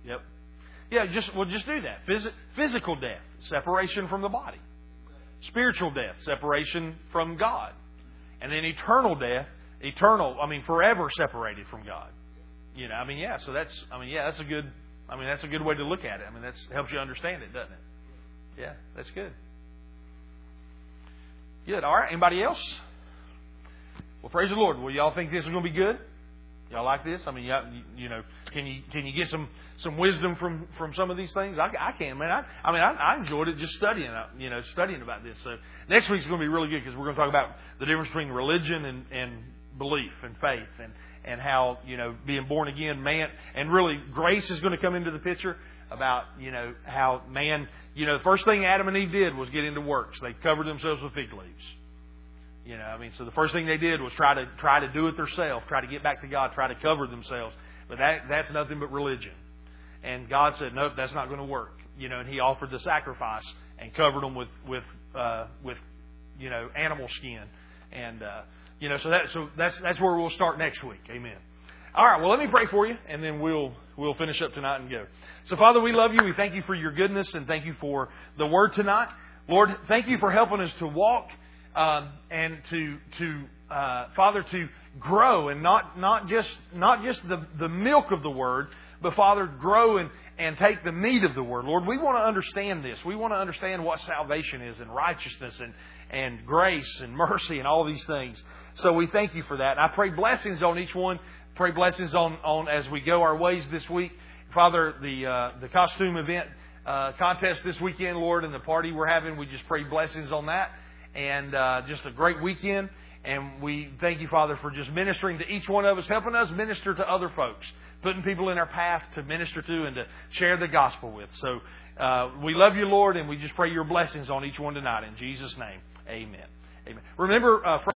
Yep. Yeah, just well, just do that. Phys- physical death, separation from the body spiritual death, separation from God. And then eternal death, eternal, I mean, forever separated from God. You know, I mean, yeah, so that's, I mean, yeah, that's a good, I mean, that's a good way to look at it. I mean, that helps you understand it, doesn't it? Yeah, that's good. Good. All right. Anybody else? Well, praise the Lord. Well, y'all think this is going to be good? Y'all like this? I mean, you, you know, can you can you get some some wisdom from from some of these things? I, I can, man. I, I mean, I, I enjoyed it just studying, uh, you know, studying about this. So next week's going to be really good because we're going to talk about the difference between religion and and belief and faith and and how you know being born again, man, and really grace is going to come into the picture about you know how man, you know, the first thing Adam and Eve did was get into works. They covered themselves with fig leaves. You know, I mean, so the first thing they did was try to try to do it themselves, try to get back to God, try to cover themselves. But that that's nothing but religion. And God said, nope, that's not going to work. You know, and He offered the sacrifice and covered them with with uh, with you know animal skin, and uh, you know, so that so that's that's where we'll start next week. Amen. All right, well, let me pray for you, and then we'll we'll finish up tonight and go. So, Father, we love you. We thank you for your goodness, and thank you for the word tonight. Lord, thank you for helping us to walk um, and to to uh, Father to grow and not, not just, not just the, the milk of the Word, but Father, grow and, and take the meat of the Word. Lord, we want to understand this. We want to understand what salvation is and righteousness and, and grace and mercy and all these things. So we thank you for that. And I pray blessings on each one. Pray blessings on, on as we go our ways this week. Father, the, uh, the costume event uh, contest this weekend, Lord, and the party we're having, we just pray blessings on that. And uh, just a great weekend. And we thank you, Father, for just ministering to each one of us, helping us minister to other folks, putting people in our path to minister to and to share the gospel with. So uh, we love you, Lord, and we just pray your blessings on each one tonight. In Jesus' name, amen. Amen. Remember, uh,